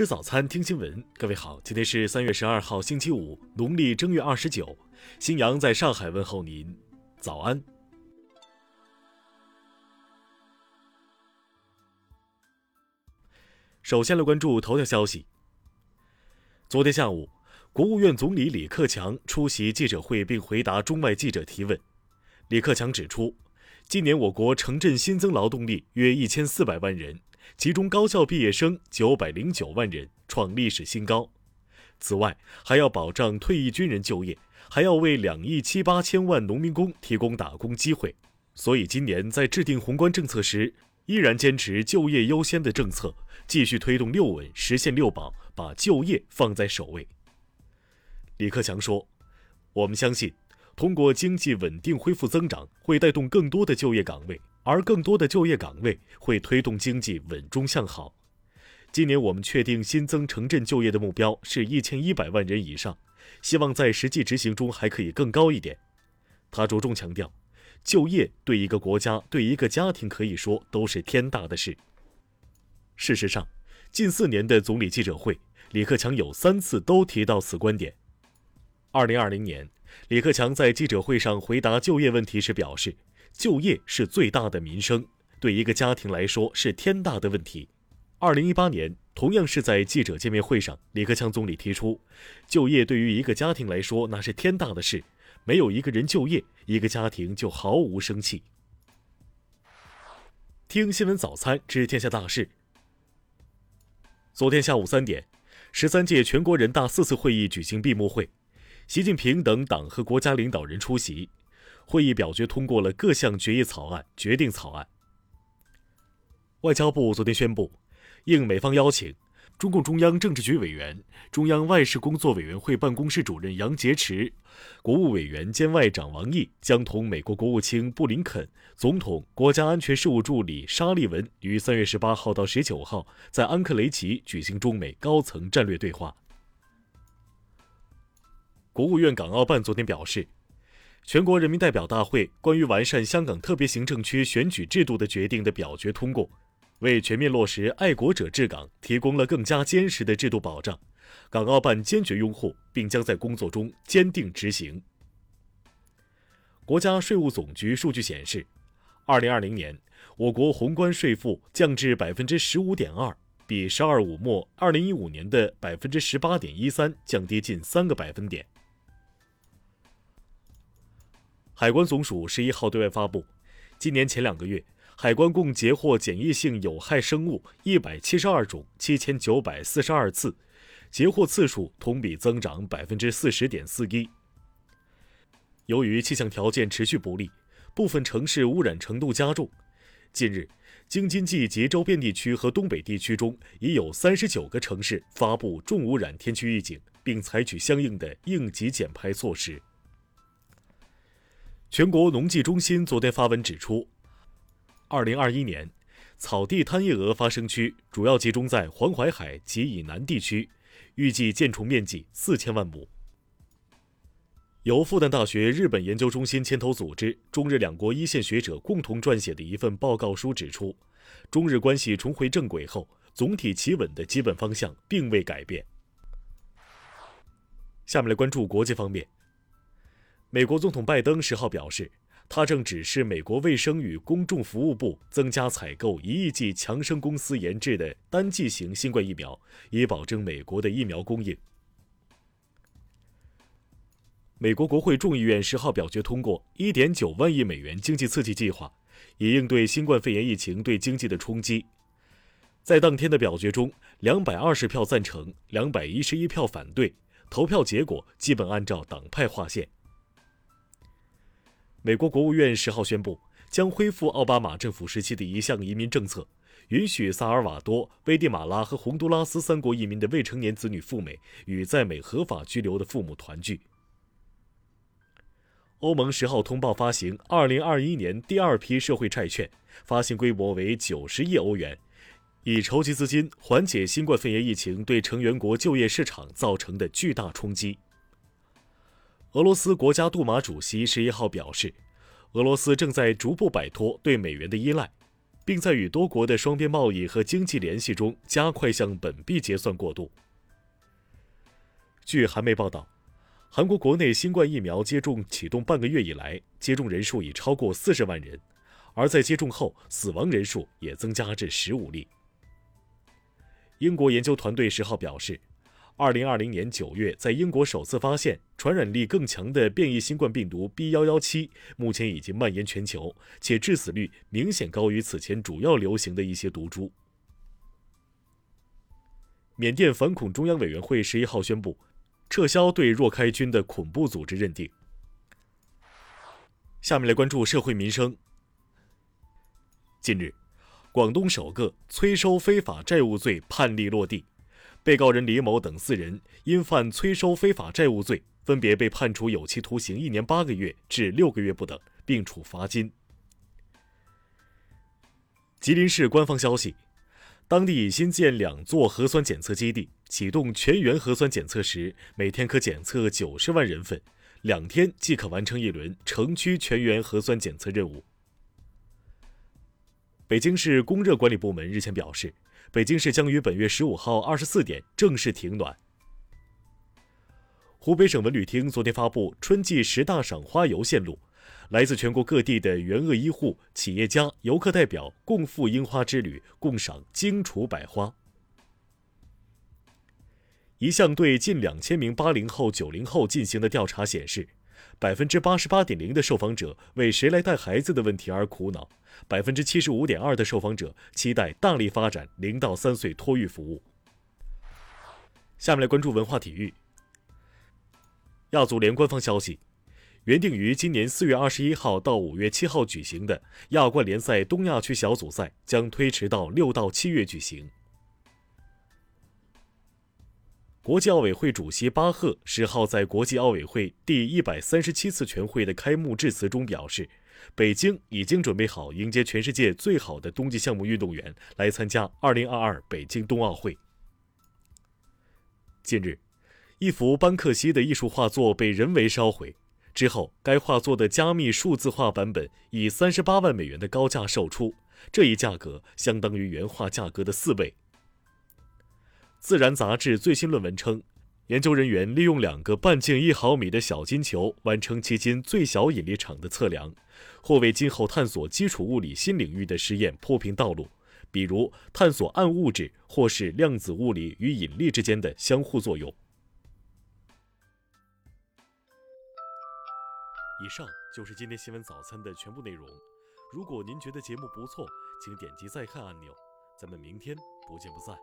吃早餐，听新闻。各位好，今天是三月十二号，星期五，农历正月二十九。新阳在上海问候您，早安。首先来关注头条消息。昨天下午，国务院总理李克强出席记者会并回答中外记者提问。李克强指出，今年我国城镇新增劳动力约一千四百万人。其中高校毕业生九百零九万人，创历史新高。此外，还要保障退役军人就业，还要为两亿七八千万农民工提供打工机会。所以，今年在制定宏观政策时，依然坚持就业优先的政策，继续推动“六稳”，实现“六保”，把就业放在首位。李克强说：“我们相信，通过经济稳定恢复增长，会带动更多的就业岗位。”而更多的就业岗位会推动经济稳中向好。今年我们确定新增城镇就业的目标是一千一百万人以上，希望在实际执行中还可以更高一点。他着重强调，就业对一个国家、对一个家庭可以说都是天大的事。事实上，近四年的总理记者会，李克强有三次都提到此观点。二零二零年，李克强在记者会上回答就业问题时表示。就业是最大的民生，对一个家庭来说是天大的问题。二零一八年，同样是在记者见面会上，李克强总理提出，就业对于一个家庭来说那是天大的事，没有一个人就业，一个家庭就毫无生气。听新闻早餐知天下大事。昨天下午三点，十三届全国人大四次会议举行闭幕会，习近平等党和国家领导人出席。会议表决通过了各项决议草案、决定草案。外交部昨天宣布，应美方邀请，中共中央政治局委员、中央外事工作委员会办公室主任杨洁篪，国务委员兼外长王毅将同美国国务卿布林肯、总统国家安全事务助理沙利文于三月十八号到十九号在安克雷奇举行中美高层战略对话。国务院港澳办昨天表示。全国人民代表大会关于完善香港特别行政区选举制度的决定的表决通过，为全面落实爱国者治港提供了更加坚实的制度保障。港澳办坚决拥护，并将在工作中坚定执行。国家税务总局数据显示，二零二零年我国宏观税负降至百分之十五点二，比“十二五”末二零一五年的百分之十八点一三降低近三个百分点。海关总署十一号对外发布，今年前两个月，海关共截获检疫性有害生物一百七十二种，七千九百四十二次，截获次数同比增长百分之四十点四一。由于气象条件持续不利，部分城市污染程度加重。近日，京津冀及周边地区和东北地区中已有三十九个城市发布重污染天气预警，并采取相应的应急减排措施。全国农技中心昨天发文指出，二零二一年草地贪夜蛾发生区主要集中在黄淮海及以南地区，预计建除面积四千万亩。由复旦大学日本研究中心牵头组织、中日两国一线学者共同撰写的一份报告书指出，中日关系重回正轨后，总体企稳的基本方向并未改变。下面来关注国际方面。美国总统拜登十号表示，他正指示美国卫生与公众服务部增加采购一亿剂强生公司研制的单剂型新冠疫苗，以保证美国的疫苗供应。美国国会众议院十号表决通过一点九万亿美元经济刺激计划，以应对新冠肺炎疫情对经济的冲击。在当天的表决中，两百二十票赞成，两百一十一票反对，投票结果基本按照党派划线。美国国务院十号宣布，将恢复奥巴马政府时期的一项移民政策，允许萨尔瓦多、危地马拉和洪都拉斯三国移民的未成年子女赴美与在美合法居留的父母团聚。欧盟十号通报发行二零二一年第二批社会债券，发行规模为九十亿欧元，以筹集资金缓解新冠肺炎疫情对成员国就业市场造成的巨大冲击。俄罗斯国家杜马主席十一号表示，俄罗斯正在逐步摆脱对美元的依赖。并在与多国的双边贸易和经济联系中加快向本币结算过渡。据韩媒报道，韩国国内新冠疫苗接种启动半个月以来，接种人数已超过四十万人，而在接种后，死亡人数也增加至十五例。英国研究团队十号表示。二零二零年九月，在英国首次发现传染力更强的变异新冠病毒 B 幺幺七，目前已经蔓延全球，且致死率明显高于此前主要流行的一些毒株。缅甸反恐中央委员会十一号宣布，撤销对若开军的恐怖组织认定。下面来关注社会民生。近日，广东首个催收非法债务罪判例落地。被告人李某等四人因犯催收非法债务罪，分别被判处有期徒刑一年八个月至六个月不等，并处罚金。吉林市官方消息，当地已新建两座核酸检测基地，启动全员核酸检测时，每天可检测九十万人份，两天即可完成一轮城区全员核酸检测任务。北京市供热管理部门日前表示。北京市将于本月十五号二十四点正式停暖。湖北省文旅厅昨天发布春季十大赏花游线路，来自全国各地的援鄂医护、企业家、游客代表共赴樱花之旅，共赏荆楚百花。一项对近两千名八零后、九零后进行的调查显示。百分之八十八点零的受访者为谁来带孩子的问题而苦恼，百分之七十五点二的受访者期待大力发展零到三岁托育服务。下面来关注文化体育。亚足联官方消息，原定于今年四月二十一号到五月七号举行的亚冠联赛东亚区小组赛将推迟到六到七月举行。国际奥委会主席巴赫十号在国际奥委会第一百三十七次全会的开幕致辞中表示，北京已经准备好迎接全世界最好的冬季项目运动员来参加二零二二北京冬奥会。近日，一幅班克西的艺术画作被人为烧毁之后，该画作的加密数字化版本以三十八万美元的高价售出，这一价格相当于原画价格的四倍。《自然》杂志最新论文称，研究人员利用两个半径一毫米的小金球完成迄今最小引力场的测量，或为今后探索基础物理新领域的实验铺平道路，比如探索暗物质或是量子物理与引力之间的相互作用。以上就是今天新闻早餐的全部内容。如果您觉得节目不错，请点击再看按钮。咱们明天不见不散。